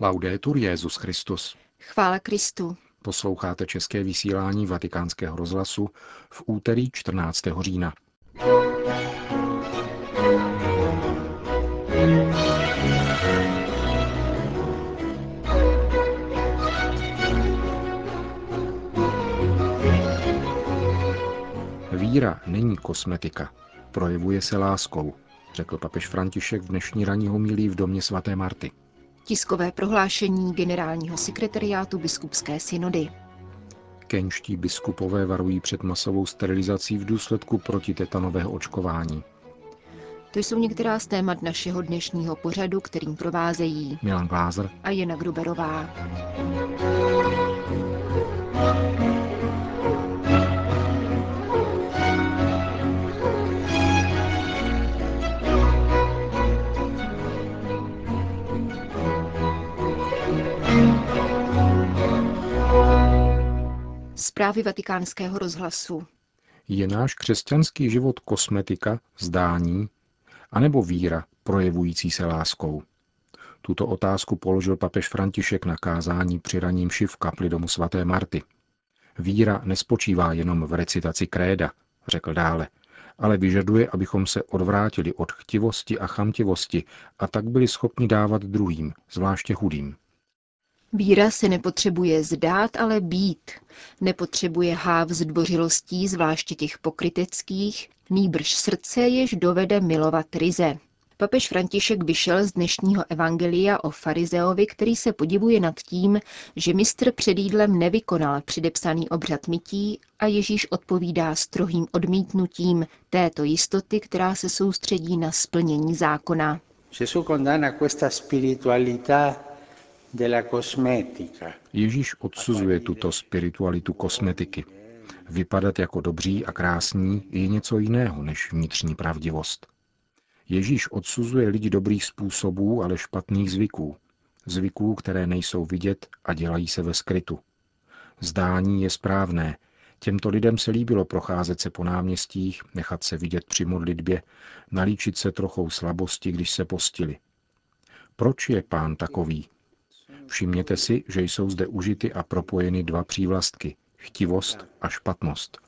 Laudetur Jezus Christus. Chvála Kristu. Posloucháte české vysílání Vatikánského rozhlasu v úterý 14. října. Víra není kosmetika, projevuje se láskou, řekl papež František v dnešní ranní homilí v domě svaté Marty. Tiskové prohlášení generálního sekretariátu biskupské synody. Kenští biskupové varují před masovou sterilizací v důsledku protitetanového očkování. To jsou některá z témat našeho dnešního pořadu, kterým provázejí Milan Glázer a Jana Gruberová. Zprávy vatikánského rozhlasu. Je náš křesťanský život kosmetika, zdání, anebo víra projevující se láskou? Tuto otázku položil papež František na kázání při raním šiv kapli domu svaté Marty. Víra nespočívá jenom v recitaci kréda, řekl dále, ale vyžaduje, abychom se odvrátili od chtivosti a chamtivosti a tak byli schopni dávat druhým, zvláště chudým. Víra se nepotřebuje zdát, ale být. Nepotřebuje háv zdvořilostí, zvláště těch pokryteckých, nýbrž srdce, jež dovede milovat ryze. Papež František vyšel z dnešního evangelia o farizeovi, který se podivuje nad tím, že mistr před jídlem nevykonal předepsaný obřad mytí a Ježíš odpovídá strohým odmítnutím této jistoty, která se soustředí na splnění zákona. Gesù condanna questa spiritualità Ježíš odsuzuje tuto spiritualitu kosmetiky. Vypadat jako dobří a krásní je něco jiného než vnitřní pravdivost. Ježíš odsuzuje lidi dobrých způsobů, ale špatných zvyků. Zvyků, které nejsou vidět a dělají se ve skrytu. Zdání je správné. Těmto lidem se líbilo procházet se po náměstích, nechat se vidět při modlitbě, nalíčit se trochou slabosti, když se postili. Proč je pán takový? Všimněte si, že jsou zde užity a propojeny dva přívlastky – chtivost a špatnost.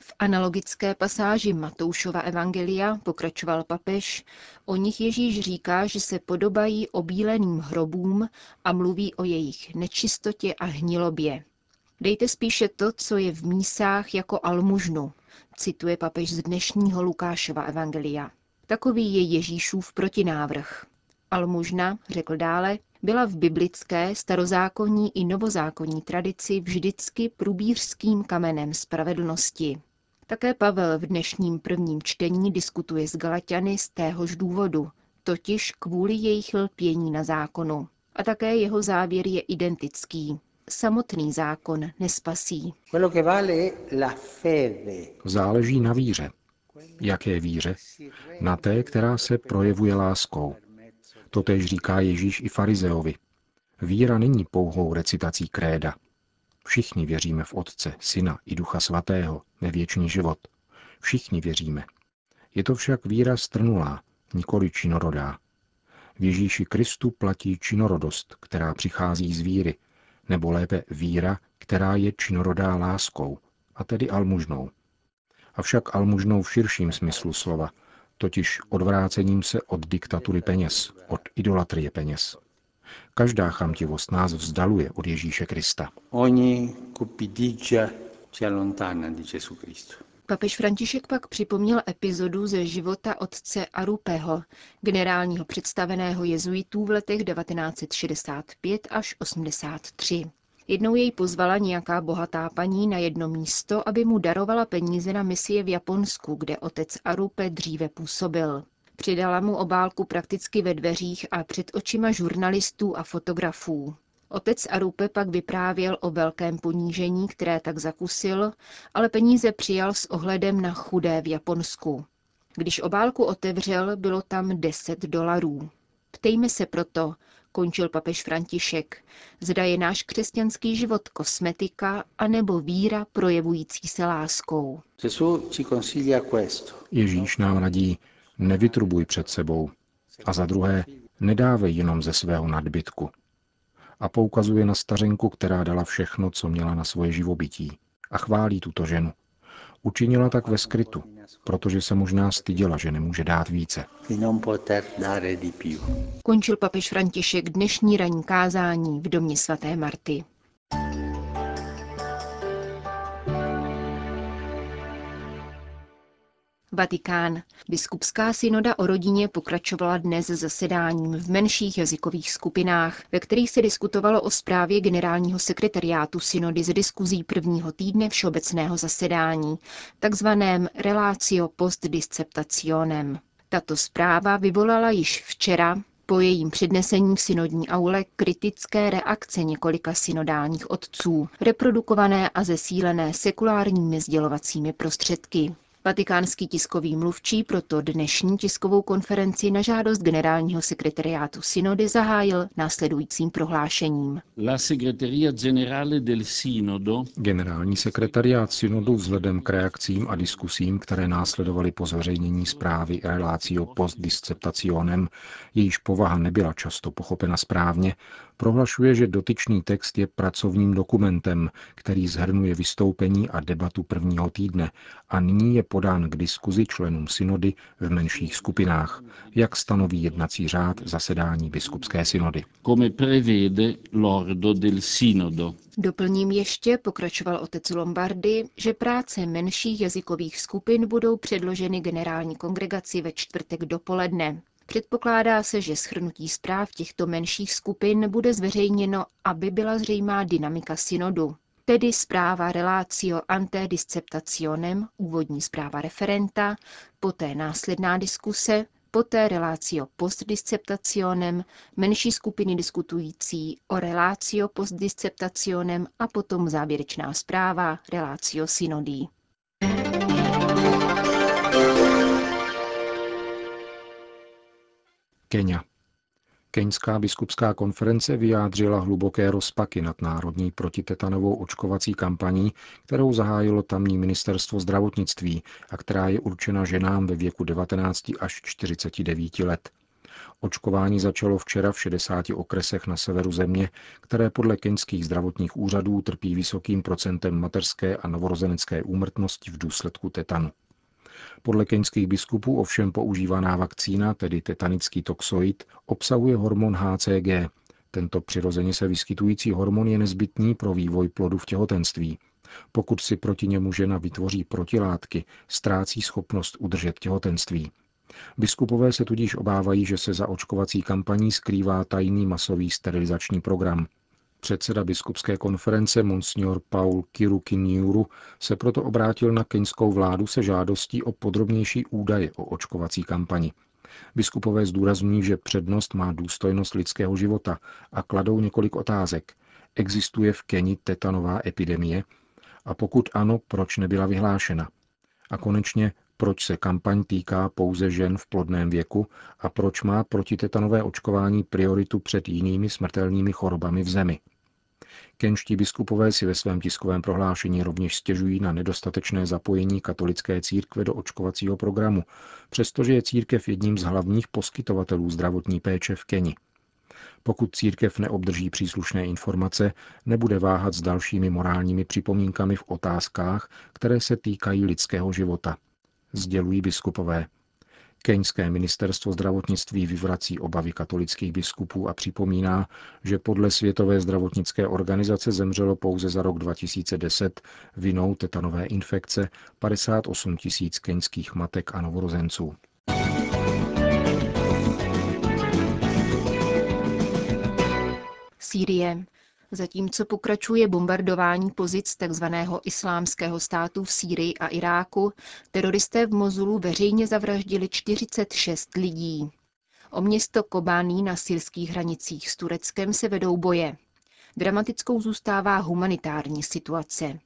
V analogické pasáži Matoušova evangelia, pokračoval papež, o nich Ježíš říká, že se podobají obíleným hrobům a mluví o jejich nečistotě a hnilobě. Dejte spíše to, co je v mísách jako almužnu, cituje papež z dnešního Lukášova evangelia. Takový je Ježíšův protinávrh. Almužna, řekl dále, byla v biblické, starozákonní i novozákonní tradici vždycky průbířským kamenem spravedlnosti. Také Pavel v dnešním prvním čtení diskutuje s Galatiany z téhož důvodu, totiž kvůli jejich lpění na zákonu. A také jeho závěr je identický. Samotný zákon nespasí. Záleží na víře. Jaké víře? Na té, která se projevuje láskou. Totež říká Ježíš i farizeovi. Víra není pouhou recitací kréda. Všichni věříme v Otce, Syna i Ducha Svatého, ve věčný život. Všichni věříme. Je to však víra strnulá, nikoli činorodá. V Ježíši Kristu platí činorodost, která přichází z víry, nebo lépe víra, která je činorodá láskou, a tedy almužnou. Avšak almužnou v širším smyslu slova – totiž odvrácením se od diktatury peněz, od idolatrie peněz. Každá chamtivost nás vzdaluje od Ježíše Krista. Papež František pak připomněl epizodu ze života otce Arupeho, generálního představeného jezuitů v letech 1965 až 83. Jednou jej pozvala nějaká bohatá paní na jedno místo, aby mu darovala peníze na misie v Japonsku, kde otec Arupe dříve působil. Přidala mu obálku prakticky ve dveřích a před očima žurnalistů a fotografů. Otec Arupe pak vyprávěl o velkém ponížení, které tak zakusil, ale peníze přijal s ohledem na chudé v Japonsku. Když obálku otevřel, bylo tam 10 dolarů. Ptejme se proto, končil papež František, zda je náš křesťanský život kosmetika anebo víra projevující se láskou. Ježíš nám radí, nevytrubuj před sebou. A za druhé, Nedávej jenom ze svého nadbytku. A poukazuje na stařenku, která dala všechno, co měla na svoje živobytí. A chválí tuto ženu. Učinila tak ve skrytu, protože se možná styděla, že nemůže dát více. Končil papež František dnešní ranní kázání v domě svaté Marty. Vatikán. Biskupská synoda o rodině pokračovala dnes zasedáním v menších jazykových skupinách, ve kterých se diskutovalo o zprávě generálního sekretariátu synody z diskuzí prvního týdne všeobecného zasedání, takzvaném Relatio post disceptationem. Tato zpráva vyvolala již včera po jejím přednesení v synodní aule kritické reakce několika synodálních otců, reprodukované a zesílené sekulárními sdělovacími prostředky. Vatikánský tiskový mluvčí proto dnešní tiskovou konferenci na žádost generálního sekretariátu synody zahájil následujícím prohlášením. Generální sekretariát synodu vzhledem k reakcím a diskusím, které následovaly po zveřejnění zprávy Relatio post disceptationem, jejíž povaha nebyla často pochopena správně, prohlašuje, že dotyčný text je pracovním dokumentem, který zhrnuje vystoupení a debatu prvního týdne a nyní je podán k diskuzi členům synody v menších skupinách, jak stanoví jednací řád zasedání biskupské synody. Doplním ještě, pokračoval otec Lombardy, že práce menších jazykových skupin budou předloženy generální kongregaci ve čtvrtek dopoledne. Předpokládá se, že schrnutí zpráv těchto menších skupin bude zveřejněno, aby byla zřejmá dynamika synodu. Tedy zpráva Relatio ante disceptationem, úvodní zpráva referenta, poté následná diskuse, poté Relatio post disceptationem, menší skupiny diskutující o Relatio post disceptationem a potom závěrečná zpráva Relatio synodí. Kenia. Keňská biskupská konference vyjádřila hluboké rozpaky nad národní protitetanovou očkovací kampaní, kterou zahájilo tamní ministerstvo zdravotnictví a která je určena ženám ve věku 19 až 49 let. Očkování začalo včera v 60 okresech na severu země, které podle keňských zdravotních úřadů trpí vysokým procentem mateřské a novorozenecké úmrtnosti v důsledku tetanu. Podle keňských biskupů ovšem používaná vakcína, tedy tetanický toxoid, obsahuje hormon HCG. Tento přirozeně se vyskytující hormon je nezbytný pro vývoj plodu v těhotenství. Pokud si proti němu žena vytvoří protilátky, ztrácí schopnost udržet těhotenství. Biskupové se tudíž obávají, že se za očkovací kampaní skrývá tajný masový sterilizační program. Předseda biskupské konference Monsignor Paul Kirukiniuru se proto obrátil na keňskou vládu se žádostí o podrobnější údaje o očkovací kampani. Biskupové zdůrazňují, že přednost má důstojnost lidského života a kladou několik otázek. Existuje v Keni tetanová epidemie? A pokud ano, proč nebyla vyhlášena? A konečně, proč se kampaň týká pouze žen v plodném věku a proč má protitetanové očkování prioritu před jinými smrtelnými chorobami v zemi. Kenští biskupové si ve svém tiskovém prohlášení rovněž stěžují na nedostatečné zapojení katolické církve do očkovacího programu, přestože je církev jedním z hlavních poskytovatelů zdravotní péče v Keni. Pokud církev neobdrží příslušné informace, nebude váhat s dalšími morálními připomínkami v otázkách, které se týkají lidského života. Sdělují biskupové. Keňské ministerstvo zdravotnictví vyvrací obavy katolických biskupů a připomíná, že podle Světové zdravotnické organizace zemřelo pouze za rok 2010 vinou tetanové infekce 58 tisíc keňských matek a novorozenců. Sýrie. Zatímco pokračuje bombardování pozic tzv. islámského státu v Sýrii a Iráku, teroristé v Mozulu veřejně zavraždili 46 lidí. O město Kobání na syrských hranicích s Tureckem se vedou boje. Dramatickou zůstává humanitární situace.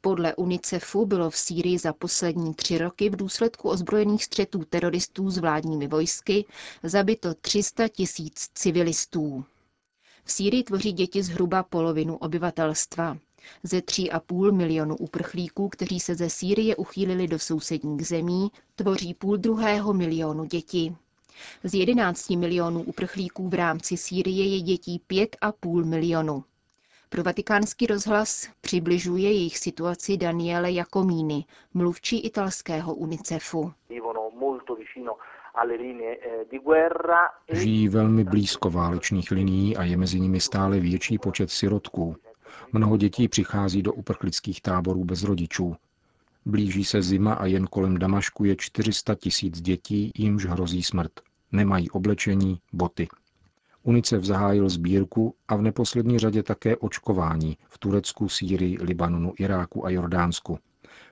Podle UNICEFu bylo v Sýrii za poslední tři roky v důsledku ozbrojených střetů teroristů s vládními vojsky zabito 300 tisíc civilistů. V Sýrii tvoří děti zhruba polovinu obyvatelstva. Ze 3,5 milionu uprchlíků, kteří se ze Sýrie uchýlili do sousedních zemí, tvoří půl druhého milionu děti. Z 11 milionů uprchlíků v rámci Sýrie je dětí 5,5 milionu. Pro vatikánský rozhlas přibližuje jejich situaci Daniele Jacomini, mluvčí italského UNICEFu. Žijí velmi blízko válečných linií a je mezi nimi stále větší počet sirotků. Mnoho dětí přichází do uprchlických táborů bez rodičů. Blíží se zima a jen kolem Damašku je 400 tisíc dětí, jimž hrozí smrt. Nemají oblečení, boty. UNICEF zahájil sbírku a v neposlední řadě také očkování v Turecku, Sýrii, Libanonu, Iráku a Jordánsku.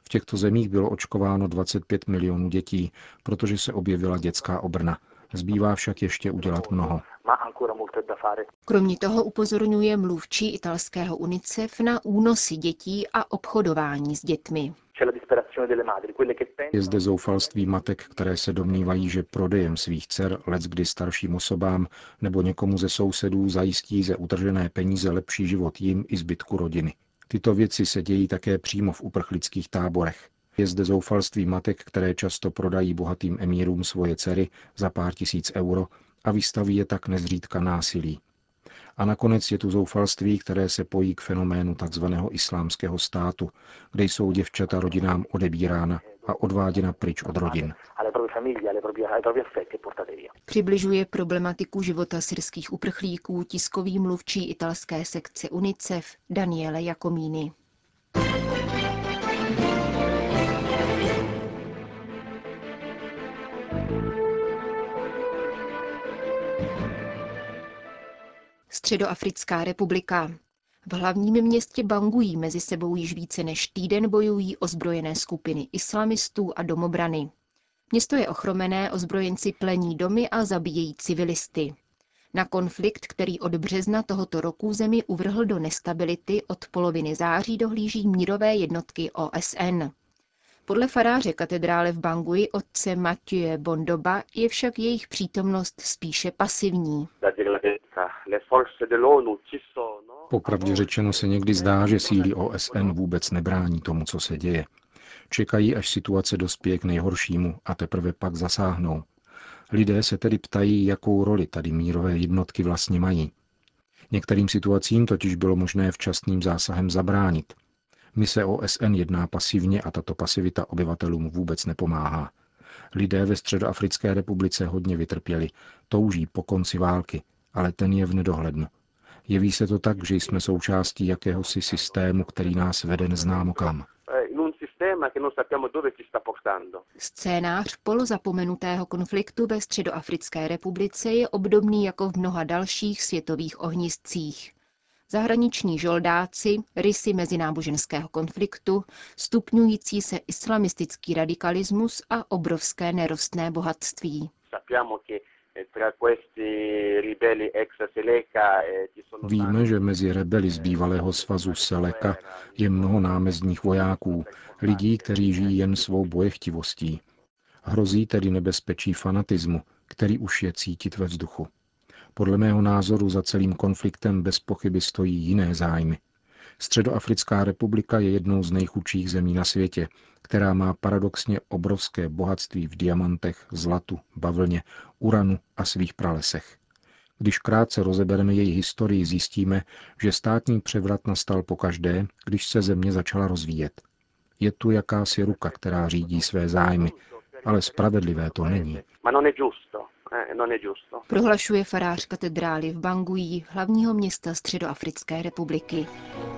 V těchto zemích bylo očkováno 25 milionů dětí, protože se objevila dětská obrna. Zbývá však ještě udělat mnoho. Kromě toho upozorňuje mluvčí italského UNICEF na únosy dětí a obchodování s dětmi. Je zde zoufalství matek, které se domnívají, že prodejem svých dcer kdy starším osobám nebo někomu ze sousedů zajistí ze utržené peníze lepší život jim i zbytku rodiny. Tyto věci se dějí také přímo v uprchlických táborech. Je zde zoufalství matek, které často prodají bohatým emírům svoje dcery za pár tisíc euro a vystaví je tak nezřídka násilí. A nakonec je tu zoufalství, které se pojí k fenoménu tzv. islámského státu, kde jsou děvčata rodinám odebírána a odváděna pryč od rodin. Přibližuje problematiku života syrských uprchlíků tiskový mluvčí italské sekce UNICEF Daniele Jacomini. Středoafrická republika. V hlavním městě Bangují mezi sebou již více než týden bojují ozbrojené skupiny islamistů a domobrany. Město je ochromené, ozbrojenci plení domy a zabíjejí civilisty. Na konflikt, který od března tohoto roku zemi uvrhl do nestability, od poloviny září dohlíží mírové jednotky OSN. Podle faráře katedrále v Bangui otce Mathieu Bondoba je však jejich přítomnost spíše pasivní. Popravdě řečeno se někdy zdá, že síly OSN vůbec nebrání tomu, co se děje. Čekají, až situace dospěje k nejhoršímu a teprve pak zasáhnou. Lidé se tedy ptají, jakou roli tady mírové jednotky vlastně mají. Některým situacím totiž bylo možné včasným zásahem zabránit. Mise OSN jedná pasivně a tato pasivita obyvatelům vůbec nepomáhá. Lidé ve Středoafrické republice hodně vytrpěli, touží po konci války, ale ten je v nedohlednu. Jeví se to tak, že jsme součástí jakéhosi systému, který nás vede neznámo kam. Scénář polozapomenutého konfliktu ve Středoafrické republice je obdobný jako v mnoha dalších světových ohniscích. Zahraniční žoldáci, rysy mezináboženského konfliktu, stupňující se islamistický radikalismus a obrovské nerostné bohatství. Víme, že mezi rebeli z bývalého svazu Seleka je mnoho námezních vojáků, lidí, kteří žijí jen svou bojechtivostí. Hrozí tedy nebezpečí fanatismu, který už je cítit ve vzduchu. Podle mého názoru za celým konfliktem bez pochyby stojí jiné zájmy. Středoafrická republika je jednou z nejchudších zemí na světě, která má paradoxně obrovské bohatství v diamantech, zlatu, bavlně, uranu a svých pralesech. Když krátce rozebereme její historii, zjistíme, že státní převrat nastal pokaždé, když se země začala rozvíjet. Je tu jakási ruka, která řídí své zájmy, ale spravedlivé to není. Prohlašuje farář katedrály v Bangui, hlavního města Středoafrické republiky.